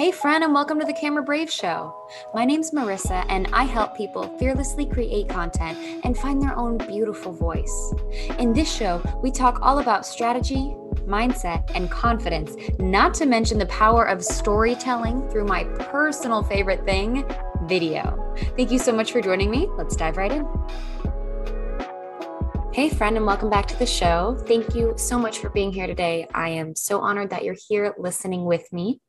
Hey, friend, and welcome to the Camera Brave Show. My name's Marissa, and I help people fearlessly create content and find their own beautiful voice. In this show, we talk all about strategy, mindset, and confidence, not to mention the power of storytelling through my personal favorite thing, video. Thank you so much for joining me. Let's dive right in. Hey, friend, and welcome back to the show. Thank you so much for being here today. I am so honored that you're here listening with me.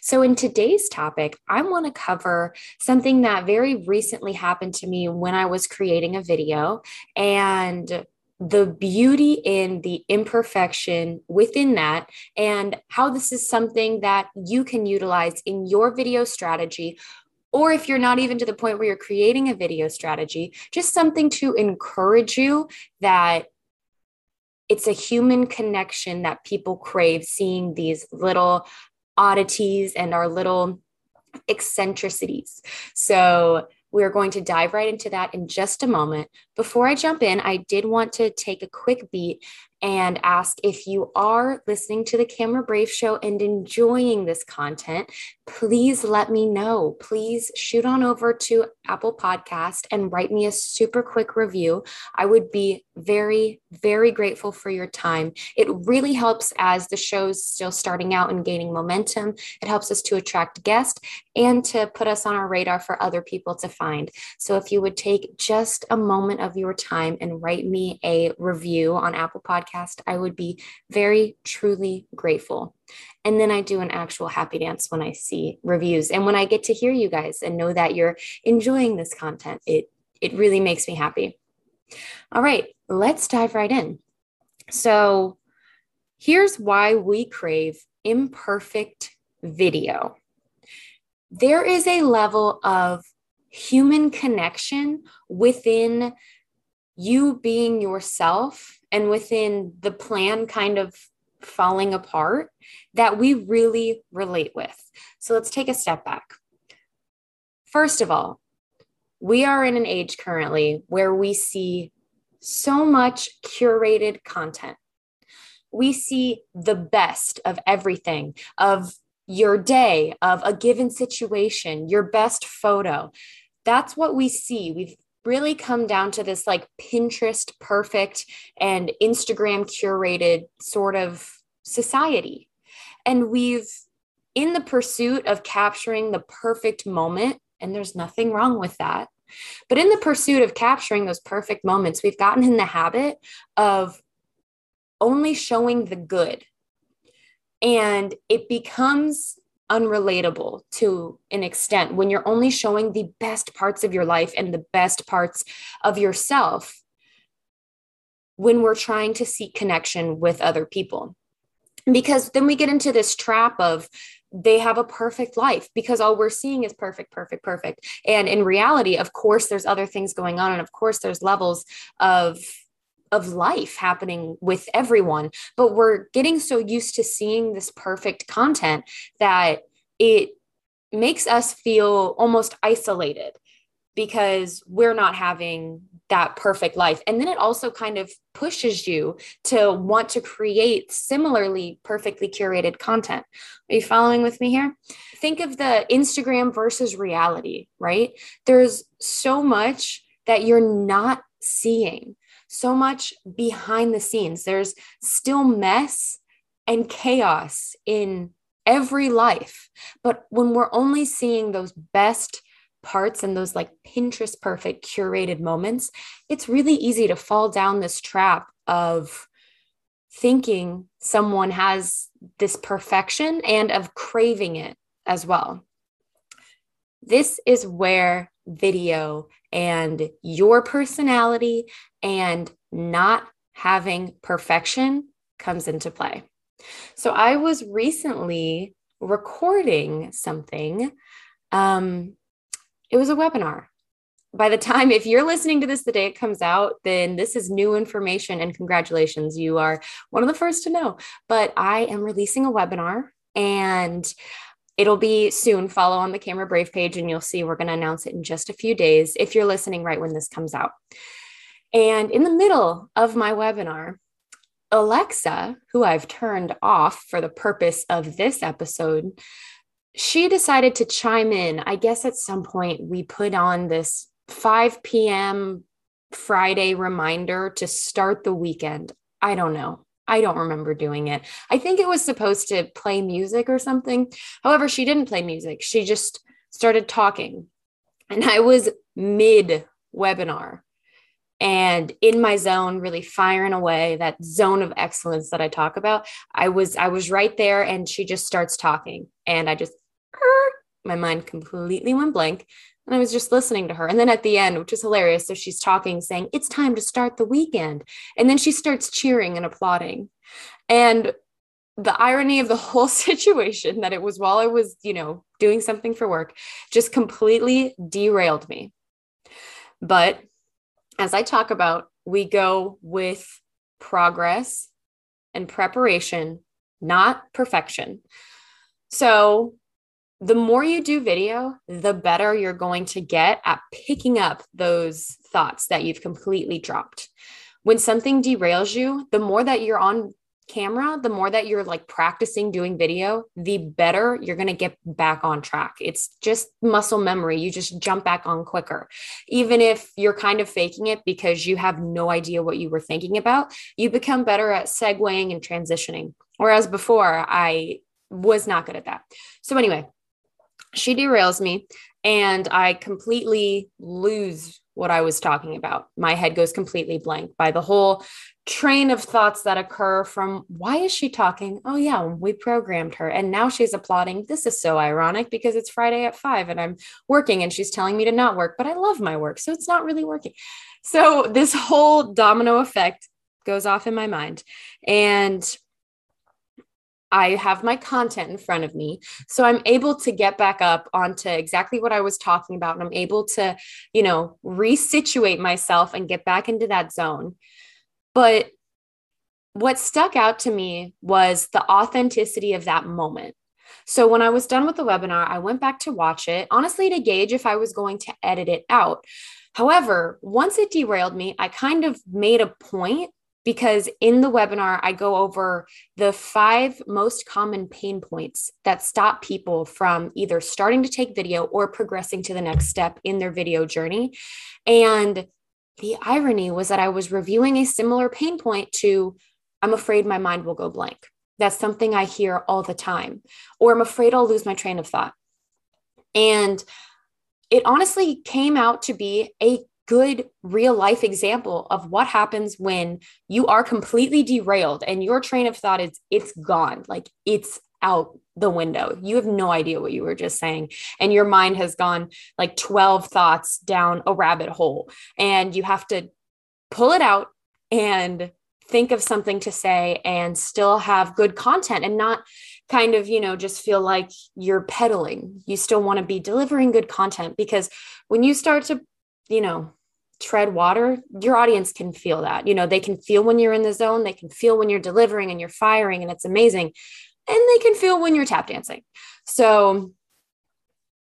So, in today's topic, I want to cover something that very recently happened to me when I was creating a video and the beauty in the imperfection within that, and how this is something that you can utilize in your video strategy or if you're not even to the point where you're creating a video strategy, just something to encourage you that it's a human connection that people crave seeing these little oddities and our little eccentricities. So, we're going to dive right into that in just a moment. Before I jump in, I did want to take a quick beat and ask if you are listening to the Camera Brave show and enjoying this content, please let me know. Please shoot on over to Apple Podcast and write me a super quick review. I would be very, very grateful for your time. It really helps as the show's still starting out and gaining momentum. It helps us to attract guests and to put us on our radar for other people to find. So if you would take just a moment of your time and write me a review on Apple Podcast I would be very, truly grateful. And then I do an actual happy dance when I see reviews and when I get to hear you guys and know that you're enjoying this content. It it really makes me happy. All right, let's dive right in. So, here's why we crave imperfect video. There is a level of human connection within you being yourself and within the plan kind of falling apart that we really relate with. So let's take a step back. First of all, we are in an age currently where we see so much curated content. We see the best of everything, of your day, of a given situation, your best photo. That's what we see. We've really come down to this like Pinterest perfect and Instagram curated sort of society. And we've, in the pursuit of capturing the perfect moment, and there's nothing wrong with that. But in the pursuit of capturing those perfect moments, we've gotten in the habit of only showing the good. And it becomes unrelatable to an extent when you're only showing the best parts of your life and the best parts of yourself when we're trying to seek connection with other people. Because then we get into this trap of they have a perfect life because all we're seeing is perfect, perfect, perfect. And in reality, of course, there's other things going on. And of course, there's levels of of life happening with everyone but we're getting so used to seeing this perfect content that it makes us feel almost isolated because we're not having that perfect life. And then it also kind of pushes you to want to create similarly perfectly curated content. Are you following with me here? Think of the Instagram versus reality, right? There's so much that you're not seeing so much behind the scenes. There's still mess and chaos in every life. But when we're only seeing those best parts and those like Pinterest perfect curated moments, it's really easy to fall down this trap of thinking someone has this perfection and of craving it as well. This is where video and your personality and not having perfection comes into play. So I was recently recording something. Um, it was a webinar. By the time, if you're listening to this the day it comes out, then this is new information and congratulations. You are one of the first to know. But I am releasing a webinar and It'll be soon. Follow on the Camera Brave page, and you'll see we're going to announce it in just a few days if you're listening right when this comes out. And in the middle of my webinar, Alexa, who I've turned off for the purpose of this episode, she decided to chime in. I guess at some point we put on this 5 p.m. Friday reminder to start the weekend. I don't know. I don't remember doing it. I think it was supposed to play music or something. However, she didn't play music. She just started talking. And I was mid webinar and in my zone really firing away that zone of excellence that I talk about. I was I was right there and she just starts talking and I just my mind completely went blank and I was just listening to her. And then at the end, which is hilarious, so she's talking, saying, It's time to start the weekend. And then she starts cheering and applauding. And the irony of the whole situation that it was while I was, you know, doing something for work just completely derailed me. But as I talk about, we go with progress and preparation, not perfection. So the more you do video, the better you're going to get at picking up those thoughts that you've completely dropped. When something derails you, the more that you're on camera, the more that you're like practicing doing video, the better you're going to get back on track. It's just muscle memory. You just jump back on quicker. Even if you're kind of faking it because you have no idea what you were thinking about, you become better at segueing and transitioning. Whereas before, I was not good at that. So, anyway, she derails me and I completely lose what I was talking about. My head goes completely blank by the whole train of thoughts that occur from why is she talking? Oh, yeah, we programmed her. And now she's applauding. This is so ironic because it's Friday at five and I'm working and she's telling me to not work, but I love my work. So it's not really working. So this whole domino effect goes off in my mind. And I have my content in front of me. So I'm able to get back up onto exactly what I was talking about. And I'm able to, you know, resituate myself and get back into that zone. But what stuck out to me was the authenticity of that moment. So when I was done with the webinar, I went back to watch it, honestly, to gauge if I was going to edit it out. However, once it derailed me, I kind of made a point because in the webinar, I go over the five most common pain points that stop people from either starting to take video or progressing to the next step in their video journey. And the irony was that I was reviewing a similar pain point to I'm afraid my mind will go blank. That's something I hear all the time, or I'm afraid I'll lose my train of thought. And it honestly came out to be a good real life example of what happens when you are completely derailed and your train of thought is it's gone like it's out the window. You have no idea what you were just saying. And your mind has gone like 12 thoughts down a rabbit hole. And you have to pull it out and think of something to say and still have good content and not kind of you know just feel like you're peddling. You still want to be delivering good content because when you start to you know tread water, your audience can feel that. You know, they can feel when you're in the zone, they can feel when you're delivering and you're firing, and it's amazing. And they can feel when you're tap dancing. So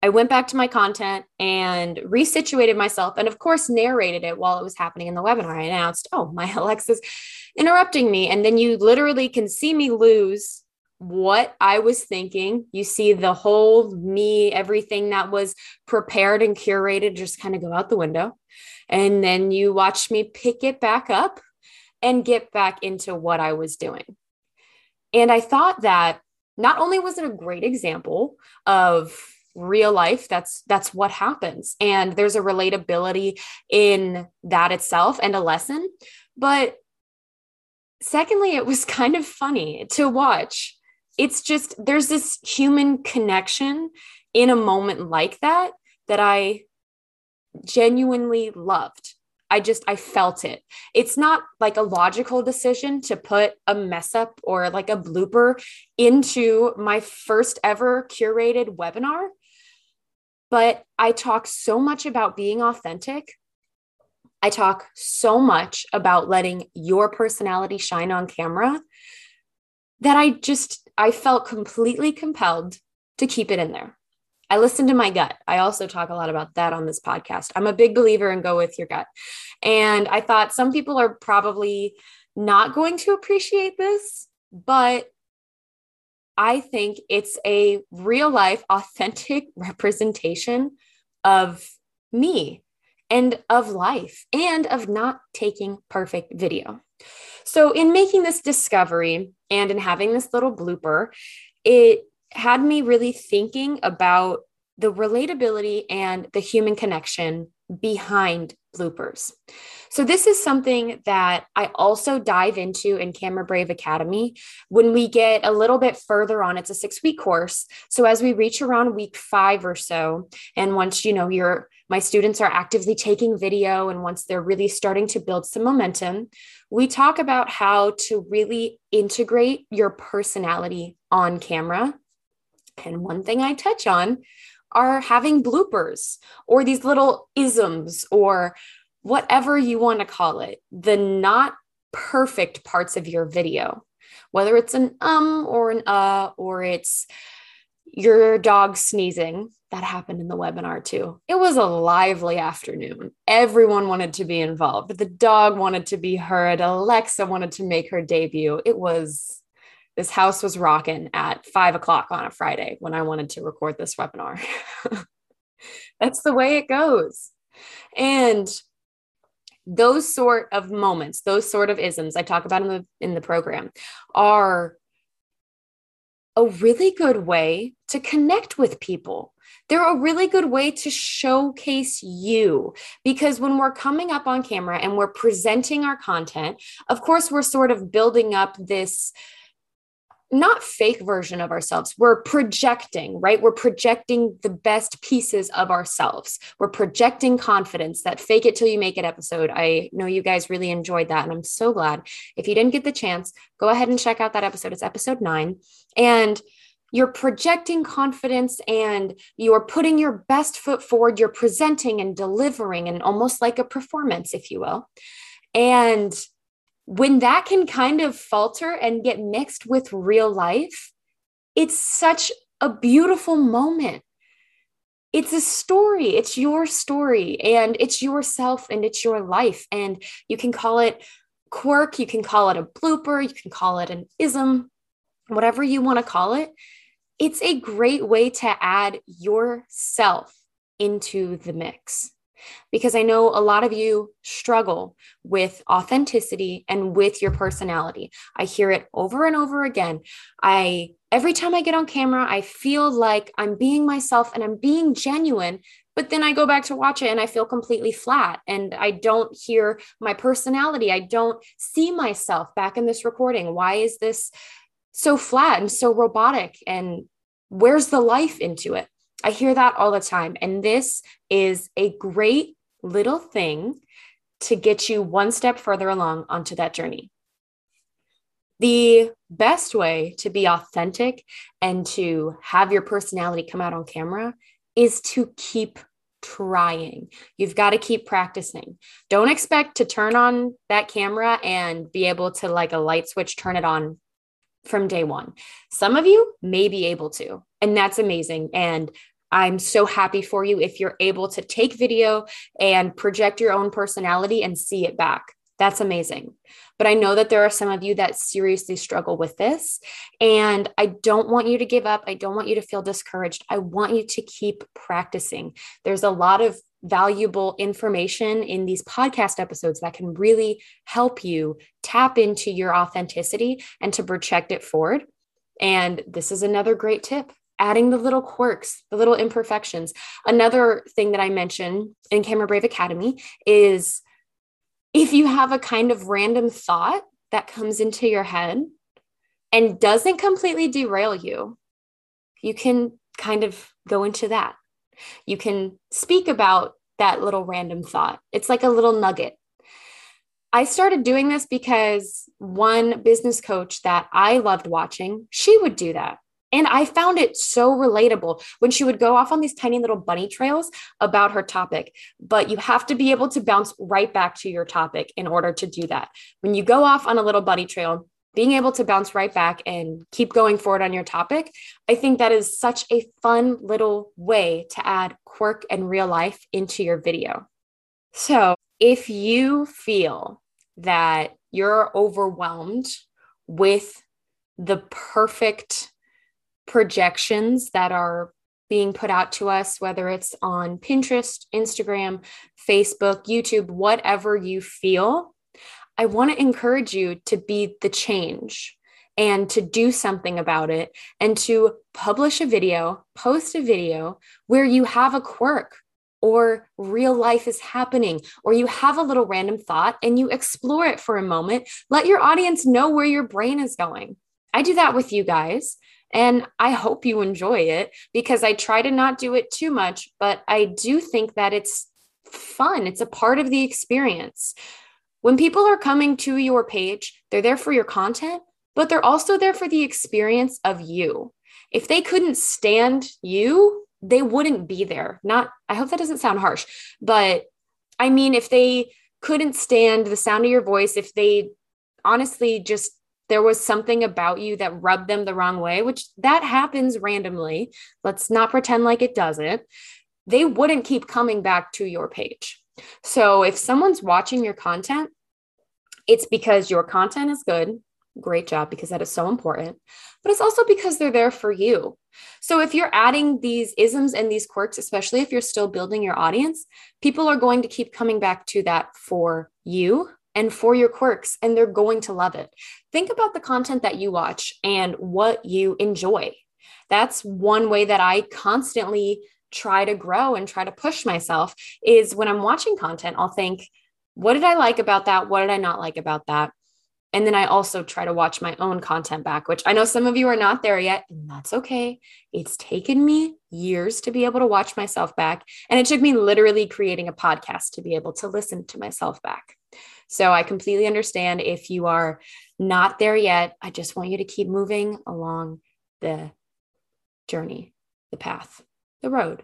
I went back to my content and resituated myself, and of course, narrated it while it was happening in the webinar. I announced, Oh, my Alexa's interrupting me. And then you literally can see me lose what I was thinking. You see the whole me, everything that was prepared and curated just kind of go out the window. And then you watch me pick it back up and get back into what I was doing. And I thought that not only was it a great example of real life that's that's what happens. And there's a relatability in that itself and a lesson. But secondly it was kind of funny to watch. It's just there's this human connection in a moment like that that i genuinely loved. I just I felt it. It's not like a logical decision to put a mess up or like a blooper into my first ever curated webinar. But I talk so much about being authentic. I talk so much about letting your personality shine on camera that I just I felt completely compelled to keep it in there. I listen to my gut. I also talk a lot about that on this podcast. I'm a big believer in go with your gut. And I thought some people are probably not going to appreciate this, but I think it's a real life, authentic representation of me and of life and of not taking perfect video. So, in making this discovery and in having this little blooper, it had me really thinking about the relatability and the human connection behind bloopers. So, this is something that I also dive into in Camera Brave Academy when we get a little bit further on. It's a six week course. So, as we reach around week five or so, and once you know you're my students are actively taking video, and once they're really starting to build some momentum, we talk about how to really integrate your personality on camera. And one thing I touch on are having bloopers or these little isms or whatever you want to call it, the not perfect parts of your video, whether it's an um or an uh, or it's your dog sneezing. That happened in the webinar too. It was a lively afternoon. Everyone wanted to be involved. The dog wanted to be heard. Alexa wanted to make her debut. It was, this house was rocking at five o'clock on a Friday when I wanted to record this webinar. That's the way it goes. And those sort of moments those sort of isms i talk about in the in the program are a really good way to connect with people they're a really good way to showcase you because when we're coming up on camera and we're presenting our content of course we're sort of building up this not fake version of ourselves. We're projecting, right? We're projecting the best pieces of ourselves. We're projecting confidence, that fake it till you make it episode. I know you guys really enjoyed that. And I'm so glad. If you didn't get the chance, go ahead and check out that episode. It's episode nine. And you're projecting confidence and you're putting your best foot forward. You're presenting and delivering, and almost like a performance, if you will. And when that can kind of falter and get mixed with real life, it's such a beautiful moment. It's a story, it's your story, and it's yourself and it's your life. And you can call it quirk, you can call it a blooper, you can call it an ism, whatever you want to call it. It's a great way to add yourself into the mix because I know a lot of you struggle with authenticity and with your personality. I hear it over and over again. I every time I get on camera, I feel like I'm being myself and I'm being genuine, but then I go back to watch it and I feel completely flat and I don't hear my personality. I don't see myself back in this recording. Why is this so flat and so robotic and where's the life into it? I hear that all the time. And this is a great little thing to get you one step further along onto that journey. The best way to be authentic and to have your personality come out on camera is to keep trying. You've got to keep practicing. Don't expect to turn on that camera and be able to, like a light switch, turn it on from day one. Some of you may be able to, and that's amazing. And I'm so happy for you if you're able to take video and project your own personality and see it back. That's amazing. But I know that there are some of you that seriously struggle with this. And I don't want you to give up. I don't want you to feel discouraged. I want you to keep practicing. There's a lot of valuable information in these podcast episodes that can really help you tap into your authenticity and to project it forward. And this is another great tip adding the little quirks, the little imperfections. Another thing that I mentioned in Camera Brave Academy is if you have a kind of random thought that comes into your head and doesn't completely derail you, you can kind of go into that. You can speak about that little random thought. It's like a little nugget. I started doing this because one business coach that I loved watching, she would do that. And I found it so relatable when she would go off on these tiny little bunny trails about her topic. But you have to be able to bounce right back to your topic in order to do that. When you go off on a little bunny trail, being able to bounce right back and keep going forward on your topic, I think that is such a fun little way to add quirk and real life into your video. So if you feel that you're overwhelmed with the perfect projections that are being put out to us, whether it's on Pinterest, Instagram, Facebook, YouTube, whatever you feel, I want to encourage you to be the change and to do something about it and to publish a video, post a video where you have a quirk or real life is happening, or you have a little random thought and you explore it for a moment. Let your audience know where your brain is going. I do that with you guys. And I hope you enjoy it because I try to not do it too much, but I do think that it's fun. It's a part of the experience. When people are coming to your page, they're there for your content, but they're also there for the experience of you. If they couldn't stand you, they wouldn't be there. Not, I hope that doesn't sound harsh, but I mean, if they couldn't stand the sound of your voice, if they honestly just there was something about you that rubbed them the wrong way, which that happens randomly. Let's not pretend like it doesn't. They wouldn't keep coming back to your page. So if someone's watching your content, it's because your content is good. Great job, because that is so important. But it's also because they're there for you. So if you're adding these isms and these quirks, especially if you're still building your audience, people are going to keep coming back to that for you and for your quirks, and they're going to love it. Think about the content that you watch and what you enjoy. That's one way that I constantly try to grow and try to push myself is when I'm watching content, I'll think, what did I like about that? What did I not like about that? And then I also try to watch my own content back, which I know some of you are not there yet, and that's okay. It's taken me years to be able to watch myself back. And it took me literally creating a podcast to be able to listen to myself back. So I completely understand if you are not there yet. I just want you to keep moving along the journey, the path, the road.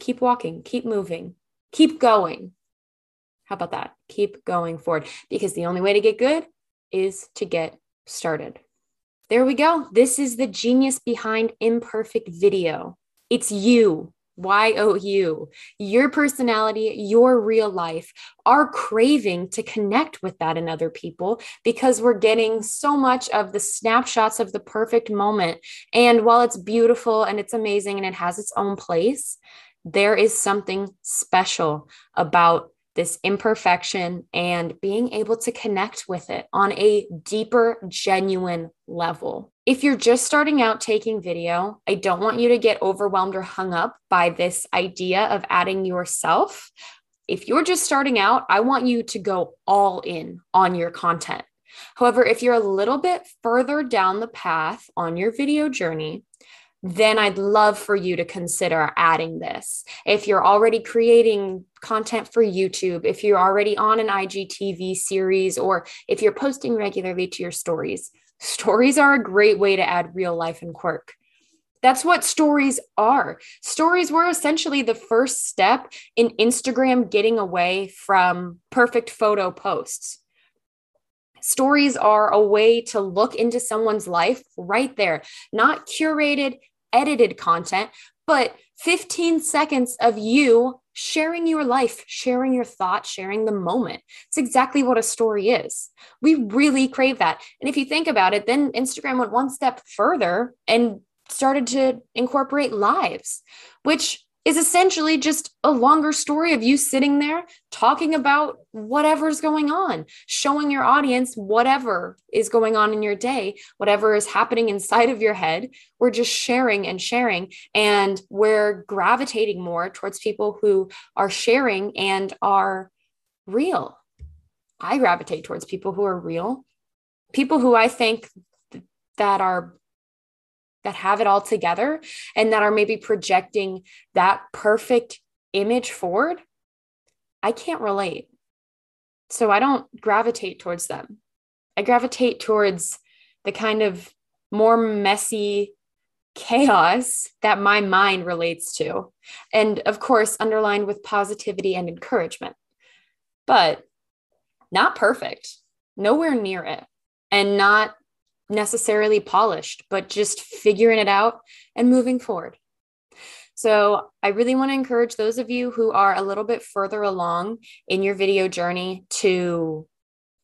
Keep walking, keep moving, keep going. How about that? Keep going forward because the only way to get good is to get started. There we go. This is the genius behind imperfect video. It's you. Y O U, your personality, your real life, our craving to connect with that in other people because we're getting so much of the snapshots of the perfect moment. And while it's beautiful and it's amazing and it has its own place, there is something special about this imperfection and being able to connect with it on a deeper, genuine level. If you're just starting out taking video, I don't want you to get overwhelmed or hung up by this idea of adding yourself. If you're just starting out, I want you to go all in on your content. However, if you're a little bit further down the path on your video journey, then I'd love for you to consider adding this. If you're already creating content for YouTube, if you're already on an IGTV series, or if you're posting regularly to your stories, stories are a great way to add real life and quirk. That's what stories are. Stories were essentially the first step in Instagram getting away from perfect photo posts. Stories are a way to look into someone's life right there, not curated, edited content, but 15 seconds of you sharing your life, sharing your thoughts, sharing the moment. It's exactly what a story is. We really crave that. And if you think about it, then Instagram went one step further and started to incorporate lives, which is essentially just a longer story of you sitting there talking about whatever's going on, showing your audience whatever is going on in your day, whatever is happening inside of your head. We're just sharing and sharing, and we're gravitating more towards people who are sharing and are real. I gravitate towards people who are real, people who I think that are that have it all together and that are maybe projecting that perfect image forward, I can't relate. So I don't gravitate towards them. I gravitate towards the kind of more messy chaos that my mind relates to. And of course, underlined with positivity and encouragement, but not perfect, nowhere near it, and not necessarily polished, but just figuring it out and moving forward. So, I really want to encourage those of you who are a little bit further along in your video journey to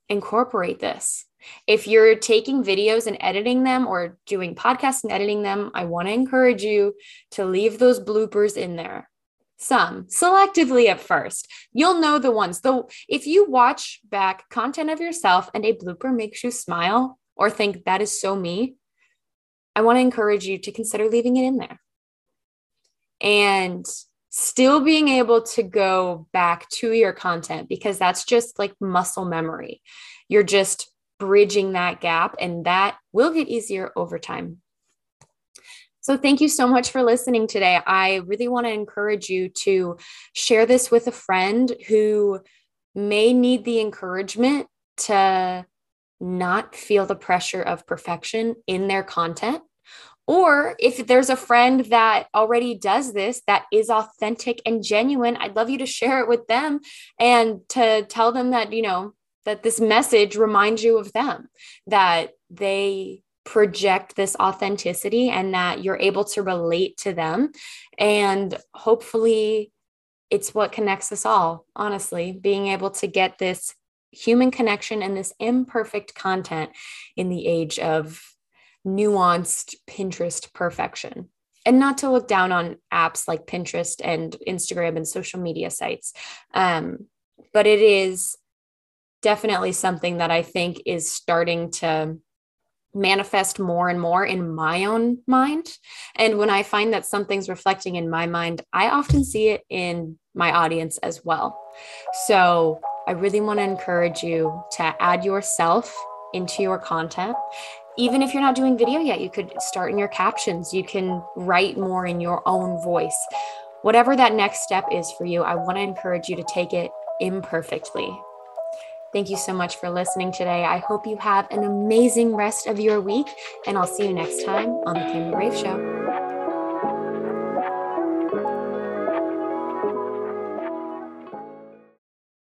incorporate this. If you're taking videos and editing them or doing podcasts and editing them, I want to encourage you to leave those bloopers in there. Some selectively at first. You'll know the ones. Though if you watch back content of yourself and a blooper makes you smile or think that is so me, I want to encourage you to consider leaving it in there. And still being able to go back to your content because that's just like muscle memory. You're just bridging that gap, and that will get easier over time. So, thank you so much for listening today. I really want to encourage you to share this with a friend who may need the encouragement to not feel the pressure of perfection in their content. Or if there's a friend that already does this that is authentic and genuine, I'd love you to share it with them and to tell them that, you know, that this message reminds you of them, that they project this authenticity and that you're able to relate to them. And hopefully, it's what connects us all, honestly, being able to get this human connection and this imperfect content in the age of nuanced Pinterest perfection. And not to look down on apps like Pinterest and Instagram and social media sites. Um, but it is definitely something that I think is starting to manifest more and more in my own mind. And when I find that something's reflecting in my mind, I often see it in my audience as well. So I really want to encourage you to add yourself into your content. Even if you're not doing video yet, you could start in your captions. You can write more in your own voice. Whatever that next step is for you, I want to encourage you to take it imperfectly. Thank you so much for listening today. I hope you have an amazing rest of your week, and I'll see you next time on The Camera Brave Show.